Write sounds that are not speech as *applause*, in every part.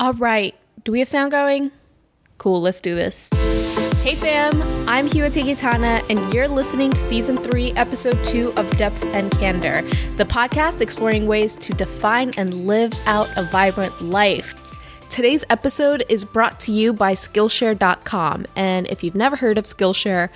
All right. Do we have sound going? Cool, let's do this. Hey fam, I'm Hiwote Getaneh, and you're listening to season three, episode two of Depth and Candor, the podcast exploring ways to define and live out a vibrant life. Today's episode is brought to you by Skillshare.com, and if you've never heard of Skillshare,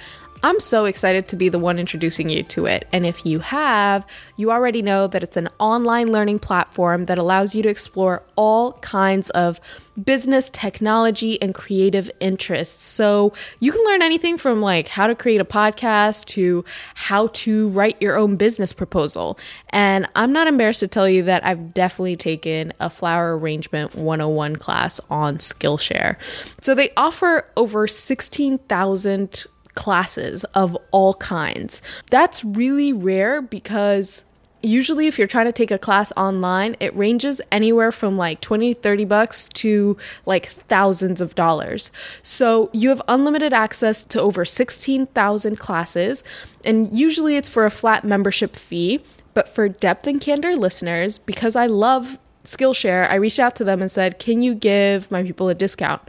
I'm so excited to be the one introducing you to it. And if you have, you already know that it's an online learning platform that allows you to explore all kinds of business, technology, and creative interests. So you can learn anything from like how to create a podcast to how to write your own business proposal. And I'm not embarrassed to tell you that I've definitely taken a flower arrangement 101 class on Skillshare. So they offer over 16,000 classes of all kinds. That's really rare because usually if you're trying to take a class online it ranges anywhere from like 20 30 bucks to like thousands of dollars. So you have unlimited access to over 16000 classes and usually it's for a flat membership fee. But for depth and candor listeners because i love skillshare i reached out to them and said can you give my people a discount?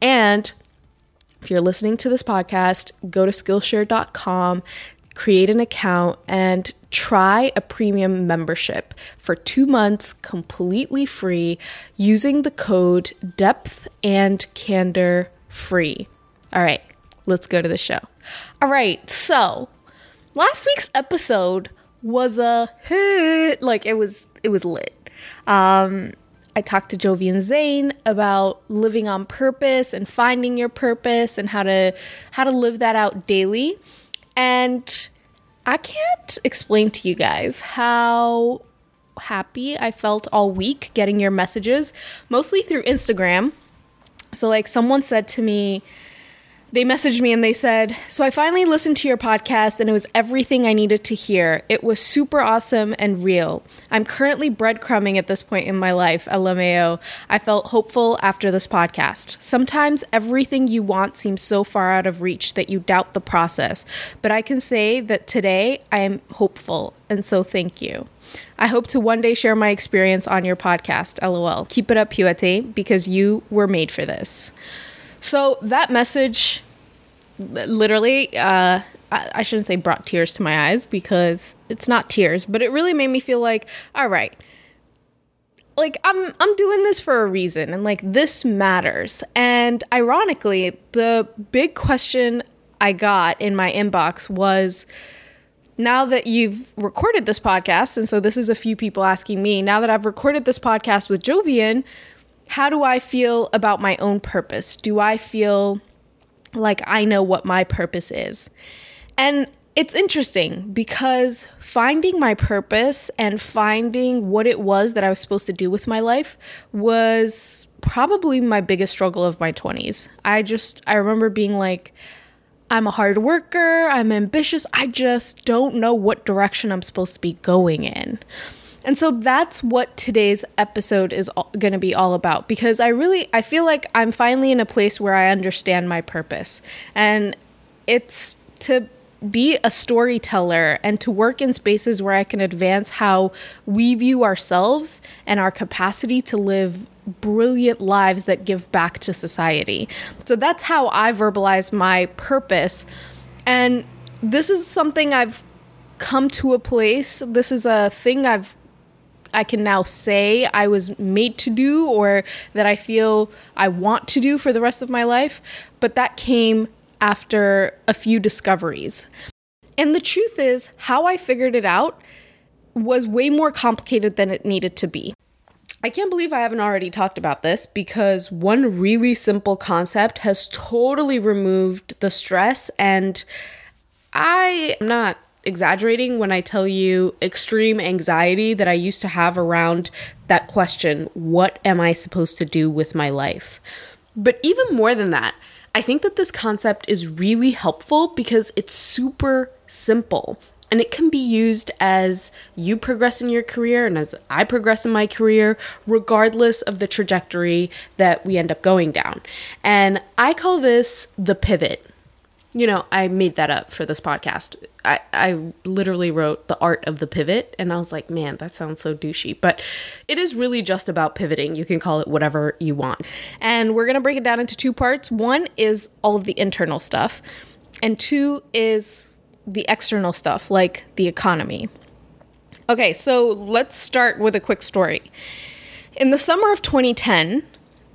And if you're listening to this podcast, go to Skillshare.com, create an account, and try a premium membership for two months completely free using the code depth and candor free. All right, let's go to the show. All right, so last week's episode was a hit. Like it was, it was lit. Um, I talked to Jovi and Zane about living on purpose and finding your purpose and how to how to live that out daily. And I can't explain to you guys how happy I felt all week getting your messages, mostly through Instagram. So like someone said to me, they messaged me and they said, So I finally listened to your podcast and it was everything I needed to hear. It was super awesome and real. I'm currently breadcrumbing at this point in my life, LMAO. I felt hopeful after this podcast. Sometimes everything you want seems so far out of reach that you doubt the process, but I can say that today I am hopeful, and so thank you. I hope to one day share my experience on your podcast, lol. Keep it up, Puete, because you were made for this. So that message literally, uh, I, I shouldn't say brought tears to my eyes because it's not tears, but it really made me feel like, all right, like I'm I'm doing this for a reason and like this matters. And ironically, the big question I got in my inbox was now that you've recorded this podcast, and so this is a few people asking me, now that I've recorded this podcast with Jovian, how do I feel about my own purpose? Do I feel like I know what my purpose is? And it's interesting because finding my purpose and finding what it was that I was supposed to do with my life was probably my biggest struggle of my 20s. I just, I remember being like, I'm a hard worker, I'm ambitious, I just don't know what direction I'm supposed to be going in. And so that's what today's episode is going to be all about because I really I feel like I'm finally in a place where I understand my purpose. And it's to be a storyteller and to work in spaces where I can advance how we view ourselves and our capacity to live brilliant lives that give back to society. So that's how I verbalize my purpose. And this is something I've come to a place, this is a thing I've I can now say I was made to do or that I feel I want to do for the rest of my life. But that came after a few discoveries. And the truth is, how I figured it out was way more complicated than it needed to be. I can't believe I haven't already talked about this because one really simple concept has totally removed the stress, and I am not exaggerating when I tell you extreme anxiety that I used to have around that question what am I supposed to do with my life? But even more than that, I think that this concept is really helpful because it's super simple and it can be used as you progress in your career and as I progress in my career, regardless of the trajectory that we end up going down. And I call this the pivot. You know, I made that up for this podcast. I, I literally wrote the art of the pivot and I was like, man, that sounds so douchey. But it is really just about pivoting. You can call it whatever you want. And we're going to break it down into two parts. One is all of the internal stuff, and two is the external stuff, like the economy. Okay, so let's start with a quick story. In the summer of 2010,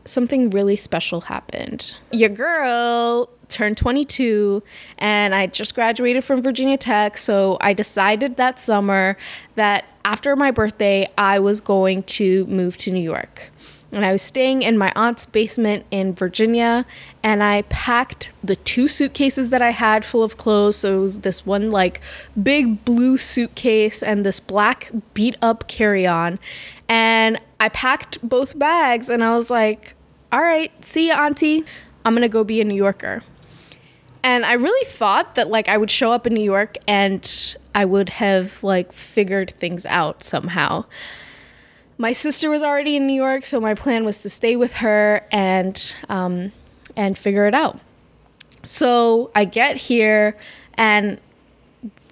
something really special happened. Your girl turned 22 and I just graduated from Virginia Tech. So I decided that summer that after my birthday, I was going to move to New York. And I was staying in my aunt's basement in Virginia, and I packed the two suitcases that I had full of clothes. So it was this one, like, big blue suitcase and this black beat up carry on. And I packed both bags, and I was like, all right, see ya, Auntie. I'm gonna go be a New Yorker. And I really thought that like I would show up in New York and I would have like figured things out somehow. My sister was already in New York, so my plan was to stay with her and um, and figure it out. So I get here and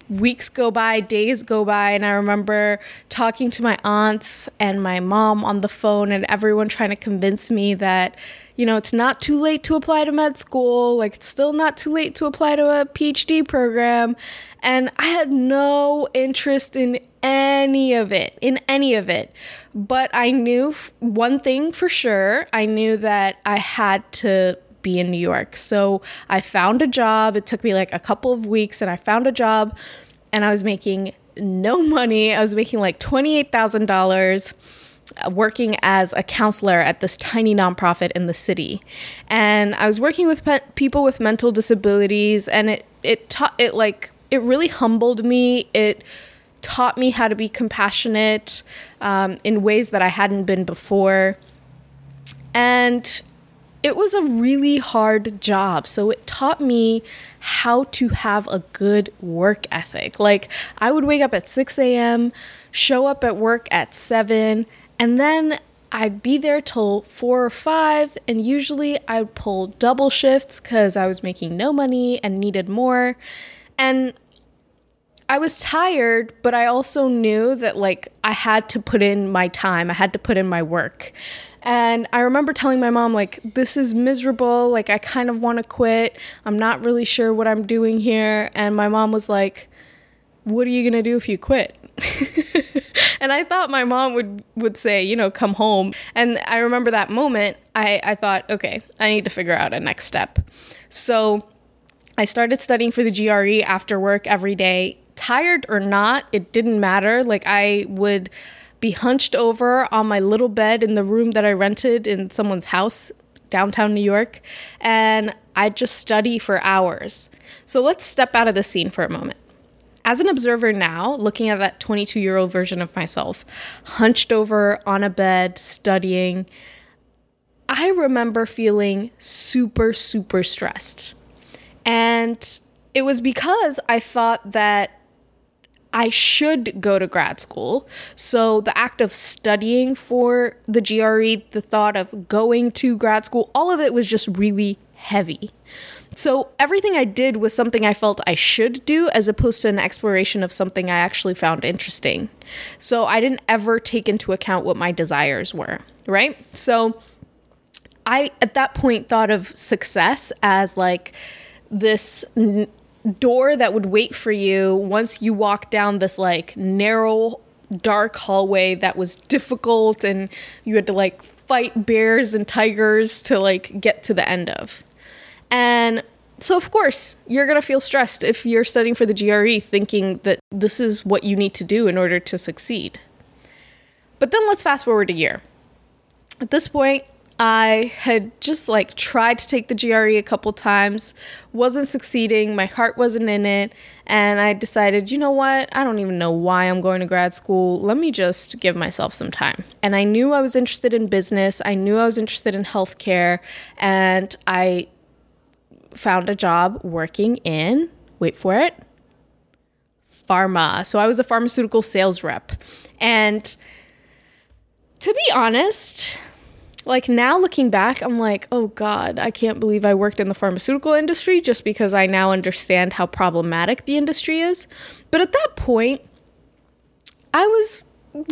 weeks go by, days go by, and I remember talking to my aunts and my mom on the phone, and everyone trying to convince me that, you know, it's not too late to apply to med school, like, it's still not too late to apply to a PhD program. And I had no interest in any of it, in any of it. But I knew one thing for sure I knew that I had to be in New York. So I found a job. It took me like a couple of weeks, and I found a job, and I was making no money. I was making like $28,000 uh, working as a counselor at this tiny nonprofit in the city. And I was working with pe- people with mental disabilities, and it, it taught, it like, it really humbled me. It taught me how to be compassionate um, in ways that I hadn't been before. And it was a really hard job. So it taught me how to have a good work ethic. Like, I would wake up at 6 a.m., show up at work at 7, and then I'd be there till 4 or 5. And usually I'd pull double shifts because I was making no money and needed more. And I was tired, but I also knew that like I had to put in my time, I had to put in my work. And I remember telling my mom, like, this is miserable. Like, I kind of want to quit. I'm not really sure what I'm doing here. And my mom was like, what are you going to do if you quit? *laughs* and I thought my mom would, would say, you know, come home. And I remember that moment, I, I thought, okay, I need to figure out a next step. So I started studying for the GRE after work every day. Tired or not, it didn't matter. Like, I would be hunched over on my little bed in the room that I rented in someone's house downtown New York, and I'd just study for hours. So let's step out of the scene for a moment. As an observer now, looking at that 22 year old version of myself, hunched over on a bed, studying, I remember feeling super, super stressed. And it was because I thought that I should go to grad school. So the act of studying for the GRE, the thought of going to grad school, all of it was just really heavy. So everything I did was something I felt I should do as opposed to an exploration of something I actually found interesting. So I didn't ever take into account what my desires were, right? So I at that point thought of success as like this door that would wait for you once you walk down this like narrow dark hallway that was difficult and you had to like fight bears and tigers to like get to the end of. And so of course, you're going to feel stressed if you're studying for the GRE thinking that this is what you need to do in order to succeed. But then let's fast forward a year. At this point, I had just like tried to take the GRE a couple times, wasn't succeeding, my heart wasn't in it, and I decided, you know what? I don't even know why I'm going to grad school. Let me just give myself some time. And I knew I was interested in business, I knew I was interested in healthcare, and I found a job working in, wait for it, pharma. So I was a pharmaceutical sales rep. And to be honest, like now looking back, I'm like, oh God, I can't believe I worked in the pharmaceutical industry just because I now understand how problematic the industry is. But at that point, I was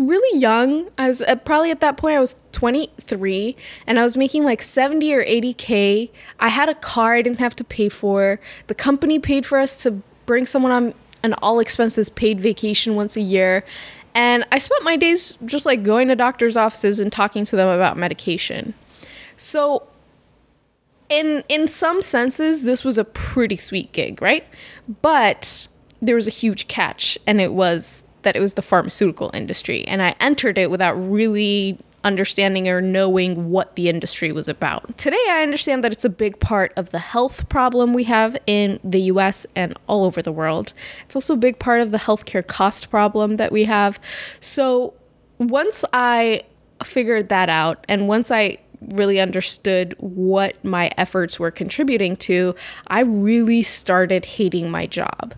really young. I was uh, probably at that point I was 23 and I was making like 70 or 80k. I had a car I didn't have to pay for. The company paid for us to bring someone on an all expenses paid vacation once a year. And I spent my days just like going to doctors' offices and talking to them about medication. So in in some senses this was a pretty sweet gig, right? But there was a huge catch and it was that it was the pharmaceutical industry and I entered it without really understanding or knowing what the industry was about. Today, I understand that it's a big part of the health problem we have in the US and all over the world. It's also a big part of the healthcare cost problem that we have. So, once I figured that out and once I really understood what my efforts were contributing to, I really started hating my job.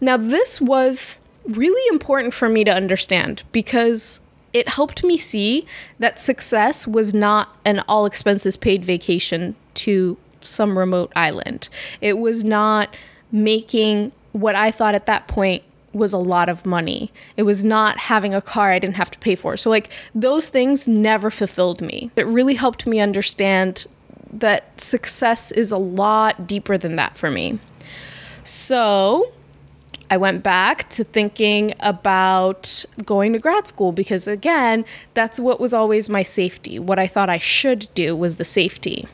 Now, this was really important for me to understand because it helped me see that success was not an all expenses paid vacation to some remote island. It was not making what I thought at that point was a lot of money. It was not having a car I didn't have to pay for. So, like, those things never fulfilled me. It really helped me understand that success is a lot deeper than that for me. So, I went back to thinking about going to grad school because, again, that's what was always my safety. What I thought I should do was the safety.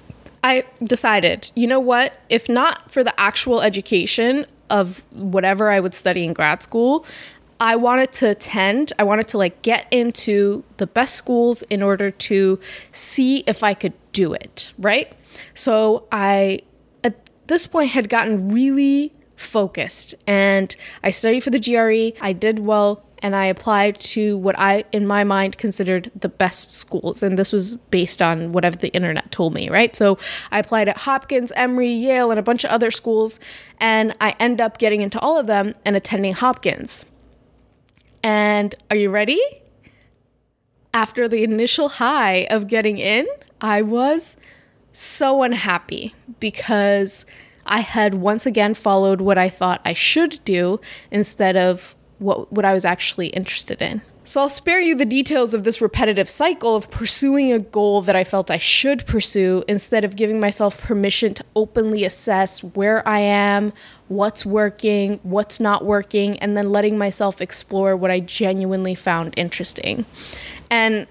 I decided, you know what? If not for the actual education of whatever I would study in grad school, I wanted to attend, I wanted to like get into the best schools in order to see if I could do it, right? So I, at this point, had gotten really focused. And I studied for the GRE, I did well, and I applied to what I, in my mind, considered the best schools. And this was based on whatever the internet told me, right? So I applied at Hopkins, Emory, Yale, and a bunch of other schools. And I end up getting into all of them and attending Hopkins. And are you ready? After the initial high of getting in, I was so unhappy because I had once again followed what I thought I should do instead of what, what I was actually interested in. So I'll spare you the details of this repetitive cycle of pursuing a goal that I felt I should pursue instead of giving myself permission to openly assess where I am, what's working, what's not working, and then letting myself explore what I genuinely found interesting. And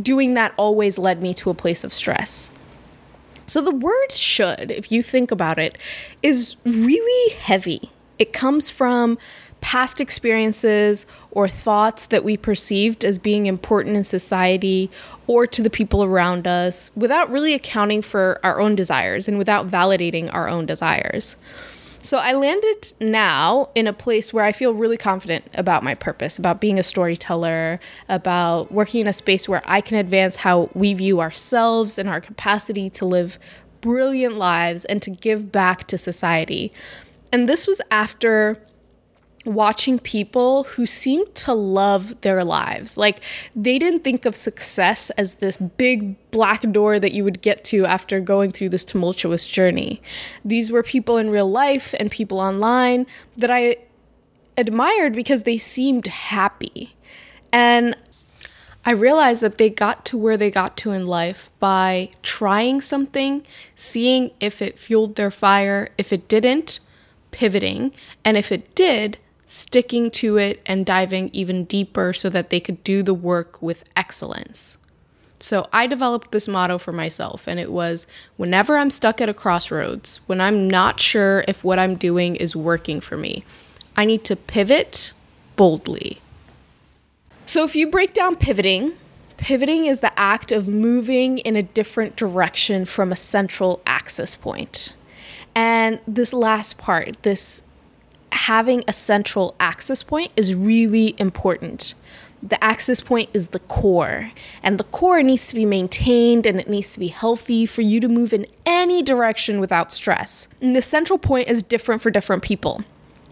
doing that always led me to a place of stress. So the word should, if you think about it, is really heavy. It comes from past experiences or thoughts that we perceived as being important in society or to the people around us without really accounting for our own desires and without validating our own desires. So I landed now in a place where I feel really confident about my purpose, about being a storyteller, about working in a space where I can advance how we view ourselves and our capacity to live brilliant lives and to give back to society. And this was after watching people who seemed to love their lives. Like they didn't think of success as this big black door that you would get to after going through this tumultuous journey. These were people in real life and people online that I admired because they seemed happy. And I realized that they got to where they got to in life by trying something, seeing if it fueled their fire. If it didn't, pivoting. And if it did, sticking to it and diving even deeper so that they could do the work with excellence. So I developed this motto for myself, and it was whenever I'm stuck at a crossroads, when I'm not sure if what I'm doing is working for me, I need to pivot boldly. So if you break down pivoting, pivoting is the act of moving in a different direction from a central axis point. And this last part, this having a central axis point is really important. The axis point is the core, and the core needs to be maintained and it needs to be healthy for you to move in any direction without stress. And the central point is different for different people.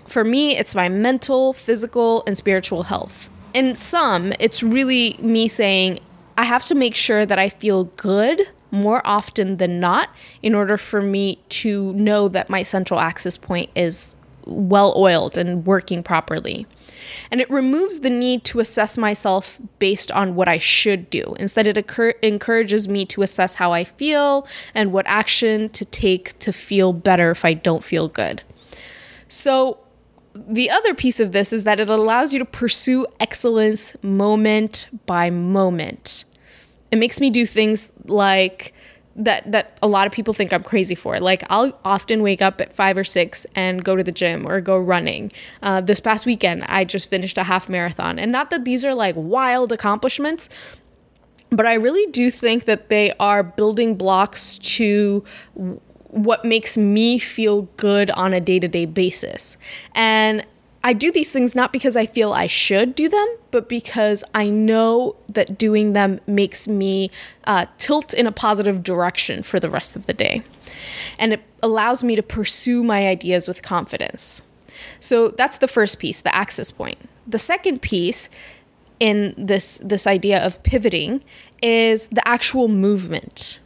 For me, it's my mental, physical, and spiritual health. In some, it's really me saying, I have to make sure that I feel good more often than not in order for me to know that my central axis point is well oiled and working properly. And it removes the need to assess myself based on what I should do. Instead, it occur- encourages me to assess how I feel and what action to take to feel better if I don't feel good. So, the other piece of this is that it allows you to pursue excellence moment by moment. It makes me do things like that that a lot of people think I'm crazy for. Like I'll often wake up at five or six and go to the gym or go running. Uh, this past weekend, I just finished a half marathon, and not that these are like wild accomplishments, but I really do think that they are building blocks to what makes me feel good on a day to day basis. And I do these things not because I feel I should do them, but because I know that doing them makes me uh, tilt in a positive direction for the rest of the day. And it allows me to pursue my ideas with confidence. So that's the first piece, the axis point. The second piece in this, this idea of pivoting is the actual movement.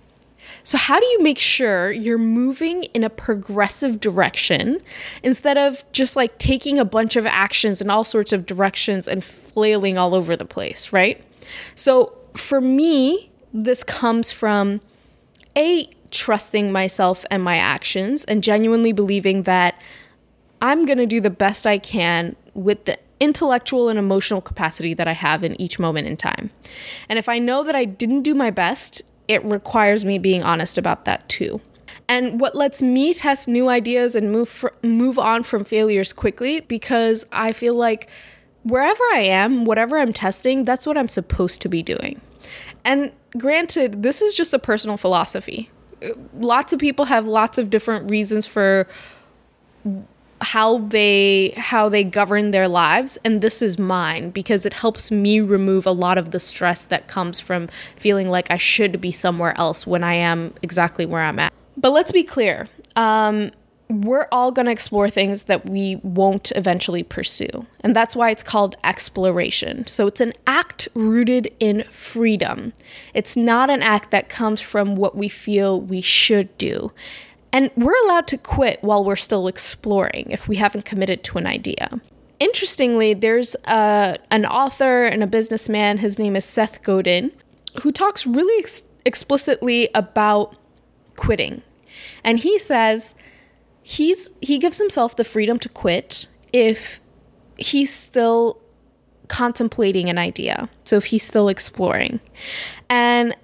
So, how do you make sure you're moving in a progressive direction instead of just like taking a bunch of actions in all sorts of directions and flailing all over the place, right? So, for me, this comes from A, trusting myself and my actions and genuinely believing that I'm going to do the best I can with the intellectual and emotional capacity that I have in each moment in time. And if I know that I didn't do my best it requires me being honest about that too. And what lets me test new ideas and move fr- move on from failures quickly because I feel like wherever I am, whatever I'm testing, that's what I'm supposed to be doing. And granted, this is just a personal philosophy. Lots of people have lots of different reasons for how they how they govern their lives and this is mine because it helps me remove a lot of the stress that comes from feeling like I should be somewhere else when I am exactly where I'm at. But let's be clear. Um, we're all going to explore things that we won't eventually pursue. And that's why it's called exploration. So it's an act rooted in freedom. It's not an act that comes from what we feel we should do. And we're allowed to quit while we're still exploring if we haven't committed to an idea. Interestingly, there's a, an author and a businessman, his name is Seth Godin, who talks really ex- explicitly about quitting. And he says he's he gives himself the freedom to quit if he's still contemplating an idea. So if he's still exploring. And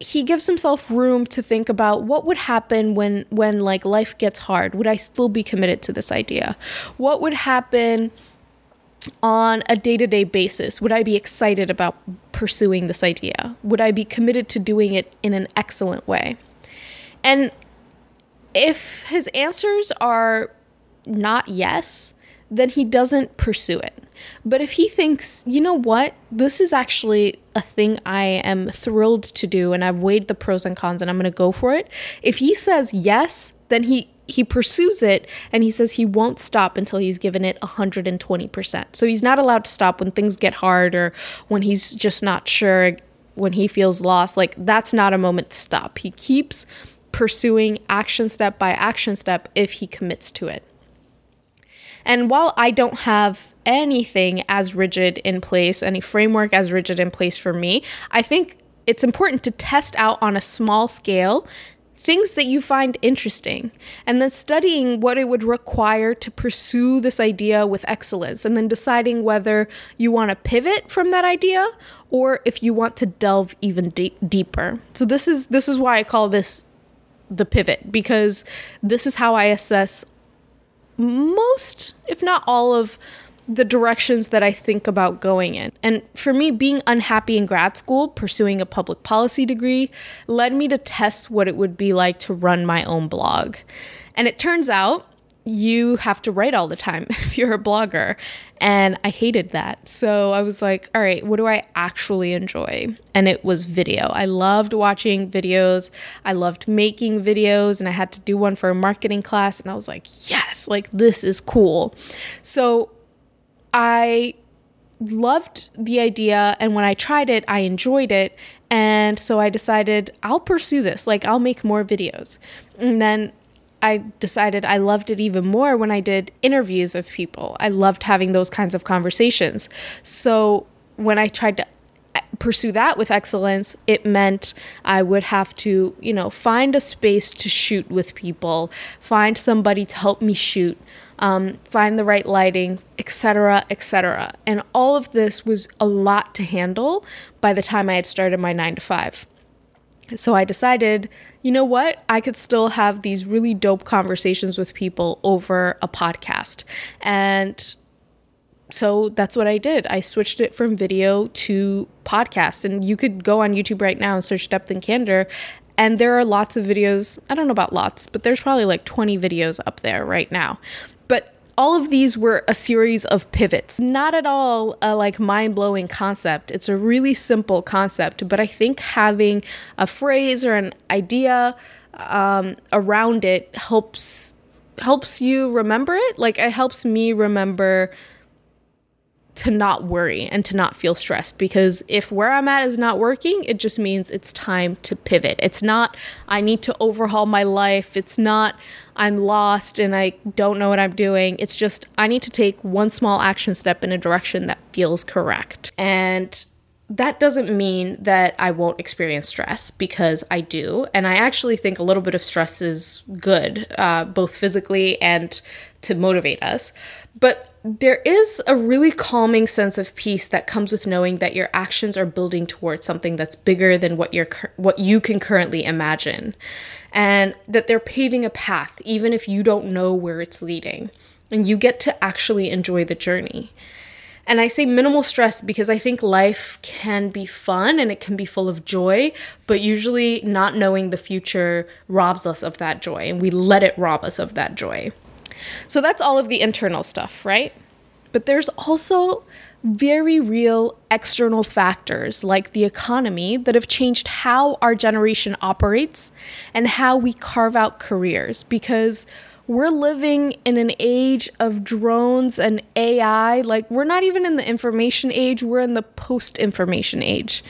he gives himself room to think about what would happen when when like life gets hard. Would i still be committed to this idea? What would happen on a day-to-day basis? Would i be excited about pursuing this idea? Would i be committed to doing it in an excellent way? And if his answers are not yes then he doesn't pursue it. But if he thinks, you know what, this is actually a thing I am thrilled to do and I've weighed the pros and cons and I'm going to go for it, if he says yes, then he he pursues it and he says he won't stop until he's given it 120%. So he's not allowed to stop when things get hard or when he's just not sure, when he feels lost. Like that's not a moment to stop. He keeps pursuing action step by action step if he commits to it. And while I don't have anything as rigid in place, any framework as rigid in place for me, I think it's important to test out on a small scale things that you find interesting and then studying what it would require to pursue this idea with excellence and then deciding whether you want to pivot from that idea or if you want to delve even de- deeper. So this is this is why I call this the pivot because this is how I assess most, if not all, of the directions that I think about going in. And for me, being unhappy in grad school, pursuing a public policy degree, led me to test what it would be like to run my own blog. And it turns out you have to write all the time *laughs* if you're a blogger. And I hated that. So I was like, all right, what do I actually enjoy? And it was video. I loved watching videos. I loved making videos. And I had to do one for a marketing class. And I was like, yes, like this is cool. So I loved the idea and when I tried it, I enjoyed it. And so I decided I'll pursue this. Like I'll make more videos. And then I decided I loved it even more when I did interviews of people. I loved having those kinds of conversations. So when I tried to uh, pursue that with excellence, it meant I would have to, you know, find a space to shoot with people, find somebody to help me shoot, um, find the right lighting, etc., etc. And all of this was a lot to handle by the time I had started my nine to five. So I decided, you know what? I could still have these really dope conversations with people over a podcast. And so that's what I did. I switched it from video to podcast. And you could go on YouTube right now and search Depth and Candor. And there are lots of videos. I don't know about lots, but there's probably like 20 videos up there right now But all of these were a series of pivots. Not at all a like mind blowing concept. It's a really simple concept, but I think having a phrase or an idea um, around it helps helps you remember it. Like it helps me remember to not worry and to not feel stressed because if where I'm at is not working, it just means it's time to pivot. It's not, I need to overhaul my life. It's not, I'm lost and I don't know what I'm doing. It's just, I need to take one small action step in a direction that feels correct. And that doesn't mean that I won't experience stress because I do. And I actually think a little bit of stress is good, uh, both physically and to motivate us. But there is a really calming sense of peace that comes with knowing that your actions are building towards something that's bigger than what you're what you can currently imagine. And that they're paving a path even if you don't know where it's leading. And you get to actually enjoy the journey. And I say minimal stress because I think life can be fun and it can be full of joy, but usually not knowing the future robs us of that joy and we let it rob us of that joy. So that's all of the internal stuff, right? But there's also very real external factors like the economy that have changed how our generation operates and how we carve out careers because we're living in an age of drones and AI. Like, we're not even in the information age, we're in the post information age.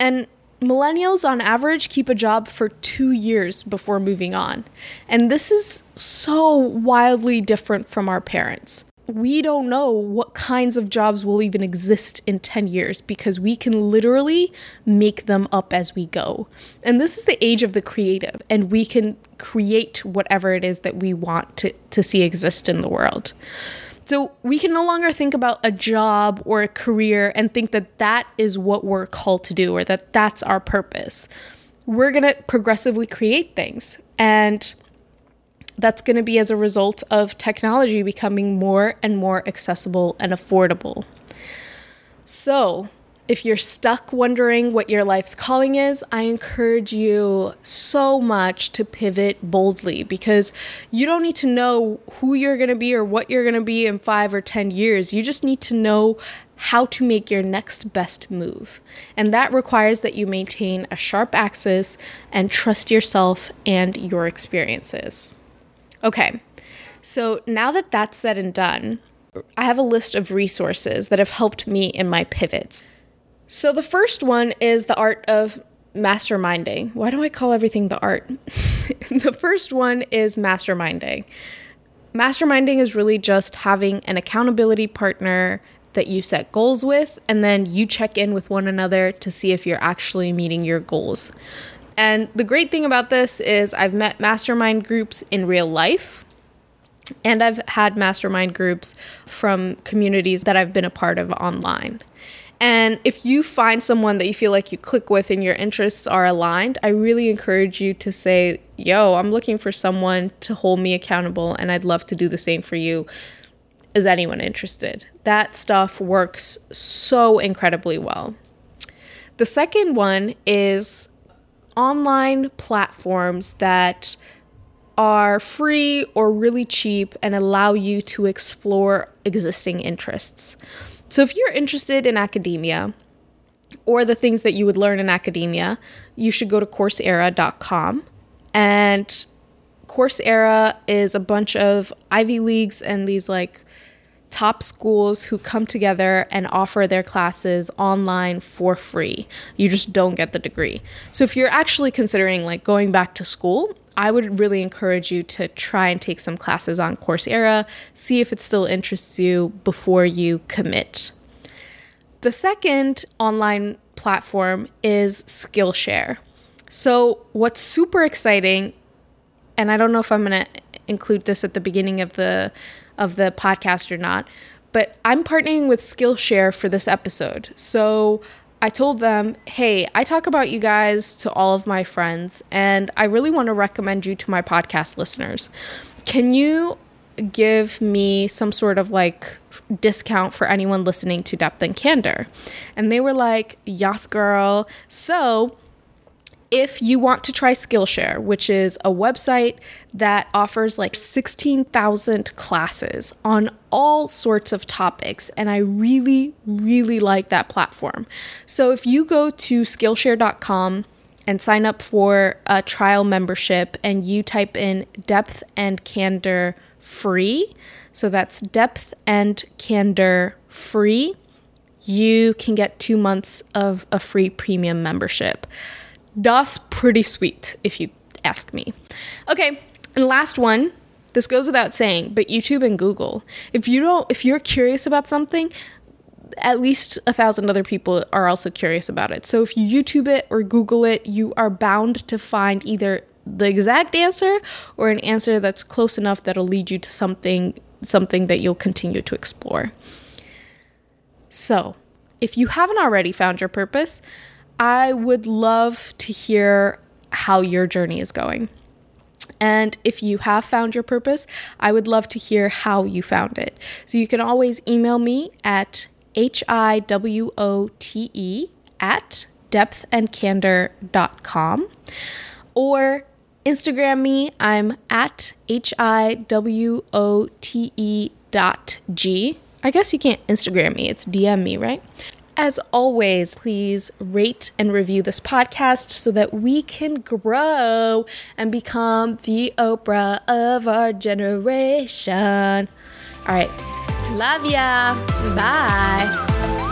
And millennials on average keep a job for two years before moving on. And this is so wildly different from our parents. We don't know what kinds of jobs will even exist in 10 years because we can literally make them up as we go. And this is the age of the creative, and we can create whatever it is that we want to, to see exist in the world. So we can no longer think about a job or a career and think that that is what we're called to do or that that's our purpose. We're going to progressively create things. And that's going to be as a result of technology becoming more and more accessible and affordable. So, if you're stuck wondering what your life's calling is, I encourage you so much to pivot boldly because you don't need to know who you're going to be or what you're going to be in five or 10 years. You just need to know how to make your next best move. And that requires that you maintain a sharp axis and trust yourself and your experiences. Okay, so now that that's said and done, I have a list of resources that have helped me in my pivots. So the first one is the art of masterminding. Why do I call everything the art? *laughs* the first one is masterminding. Masterminding is really just having an accountability partner that you set goals with, and then you check in with one another to see if you're actually meeting your goals. And the great thing about this is I've met mastermind groups in real life. And I've had mastermind groups from communities that I've been a part of online. And if you find someone that you feel like you click with and your interests are aligned, I really encourage you to say, Yo, I'm looking for someone to hold me accountable, and I'd love to do the same for you. Is anyone interested? That stuff works so incredibly well. The second one is online platforms that are free or really cheap and allow you to explore existing interests. So, if you're interested in academia or the things that you would learn in academia, you should go to Coursera.com. And Coursera is a bunch of Ivy Leagues and these like top schools who come together and offer their classes online for free. You just don't get the degree. So if you're actually considering like going back to school, I would really encourage you to try and take some classes on Coursera, see if it still interests you before you commit. The second online platform is Skillshare. So, what's super exciting, and I don't know if I'm going to include this at the beginning of the of the podcast or not, but I'm partnering with Skillshare for this episode. So, I told them, hey, I talk about you guys to all of my friends, and I really want to recommend you to my podcast listeners. Can you give me some sort of like discount for anyone listening to Depth and Candor? And they were like, yes, girl. So, if you want to try Skillshare, which is a website that offers like 16,000 classes on all sorts of topics, and I really, really like that platform. So if you go to Skillshare.com and sign up for a trial membership and you type in depth and candor free, so that's depth and candor free, you can get two months of a free premium membership. Das pretty sweet, if you ask me. Okay, and last one. This goes without saying, but YouTube and Google. If you don't, if you're curious about something, at least a thousand other people are also curious about it. So if you YouTube it or Google it, you are bound to find either the exact answer or an answer that's close enough that'll lead you to something something that you'll continue to explore. So, if you haven't already found your purpose, I would love to hear how your journey is going. And if you have found your purpose, I would love to hear how you found it. So you can always email me at H-I-W-O-T-E at depthandcandor.com or Instagram me. I'm at H-I-W-O-T-E dot G. I guess you can't Instagram me, it's DM me, right? As always, please rate and review this podcast so that we can grow and become the Oprah of our generation. All right. Love ya. Bye.